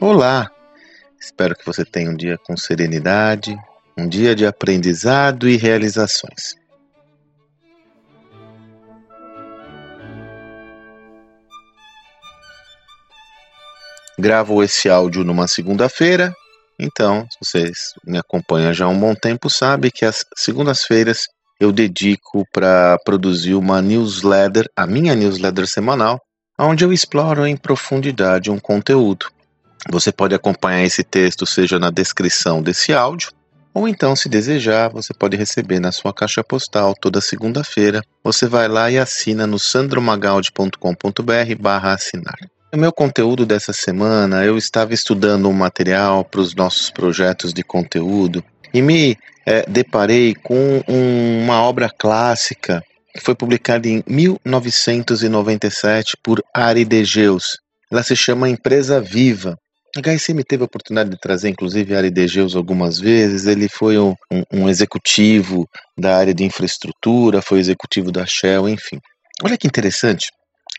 Olá! Espero que você tenha um dia com serenidade, um dia de aprendizado e realizações. Gravo esse áudio numa segunda-feira, então, se vocês me acompanham já há um bom tempo, sabe que as segundas-feiras eu dedico para produzir uma newsletter, a minha newsletter semanal, onde eu exploro em profundidade um conteúdo. Você pode acompanhar esse texto, seja na descrição desse áudio, ou então, se desejar, você pode receber na sua caixa postal toda segunda-feira. Você vai lá e assina no sandromagaldi.com.br barra assinar. No meu conteúdo dessa semana, eu estava estudando um material para os nossos projetos de conteúdo e me é, deparei com um, uma obra clássica foi publicada em 1997 por Ari Degeus. Ela se chama Empresa Viva a HSM teve a oportunidade de trazer, inclusive, Ari Degeus algumas vezes. Ele foi um, um, executivo da área de infraestrutura, foi executivo da Shell, enfim. Olha que interessante.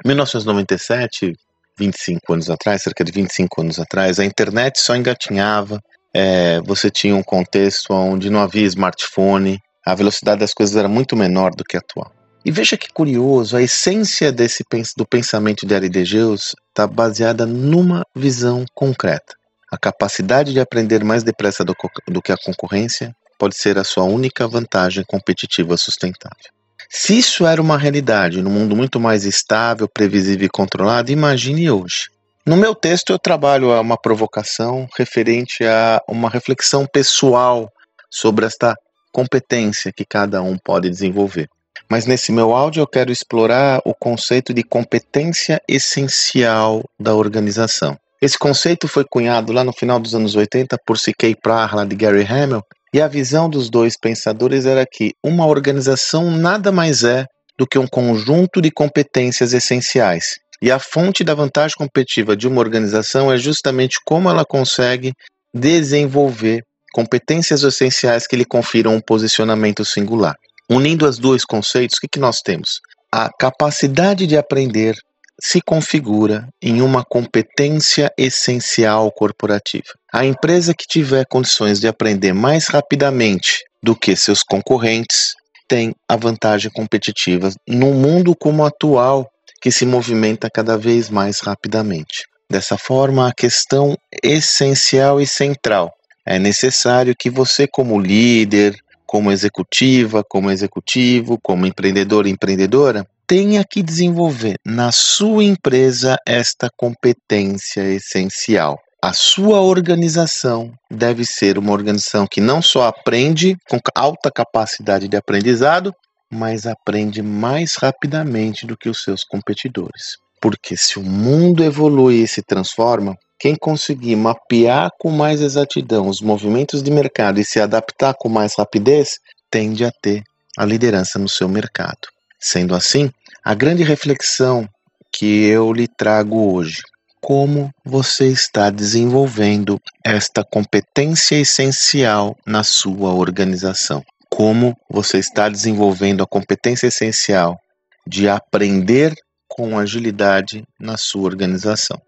1997, 25 anos atrás, cerca de 25 anos atrás, a internet só engatinhava. É, você tinha um contexto onde não havia smartphone, a velocidade das coisas era muito menor do que a atual. E veja que curioso, a essência desse do pensamento de Aridegeus está baseada numa visão concreta. A capacidade de aprender mais depressa do, do que a concorrência pode ser a sua única vantagem competitiva sustentável. Se isso era uma realidade num mundo muito mais estável, previsível e controlado, imagine hoje. No meu texto eu trabalho uma provocação referente a uma reflexão pessoal sobre esta competência que cada um pode desenvolver. Mas nesse meu áudio eu quero explorar o conceito de competência essencial da organização. Esse conceito foi cunhado lá no final dos anos 80 por C.K. Prahla de Gary Hamel, e a visão dos dois pensadores era que uma organização nada mais é do que um conjunto de competências essenciais. E a fonte da vantagem competitiva de uma organização é justamente como ela consegue desenvolver competências essenciais que lhe confiram um posicionamento singular. Unindo os dois conceitos, o que, que nós temos? A capacidade de aprender se configura em uma competência essencial corporativa. A empresa que tiver condições de aprender mais rapidamente do que seus concorrentes tem a vantagem competitiva num mundo como o atual, que se movimenta cada vez mais rapidamente. Dessa forma, a questão essencial e central é necessário que você, como líder, como executiva, como executivo, como empreendedor e empreendedora, tenha que desenvolver na sua empresa esta competência essencial. A sua organização deve ser uma organização que não só aprende com alta capacidade de aprendizado, mas aprende mais rapidamente do que os seus competidores. Porque se o mundo evolui e se transforma, quem conseguir mapear com mais exatidão os movimentos de mercado e se adaptar com mais rapidez tende a ter a liderança no seu mercado. Sendo assim, a grande reflexão que eu lhe trago hoje, como você está desenvolvendo esta competência essencial na sua organização? Como você está desenvolvendo a competência essencial de aprender com agilidade na sua organização?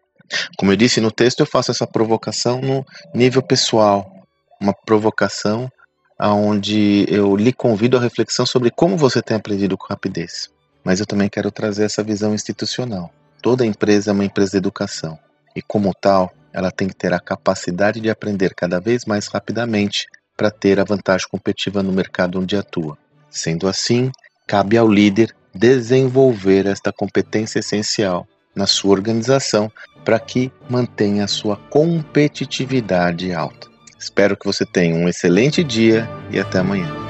Como eu disse no texto, eu faço essa provocação no nível pessoal, uma provocação onde eu lhe convido à reflexão sobre como você tem aprendido com rapidez. Mas eu também quero trazer essa visão institucional. Toda empresa é uma empresa de educação e, como tal, ela tem que ter a capacidade de aprender cada vez mais rapidamente para ter a vantagem competitiva no mercado onde atua. Sendo assim, cabe ao líder desenvolver esta competência essencial na sua organização para que mantenha a sua competitividade alta. Espero que você tenha um excelente dia e até amanhã.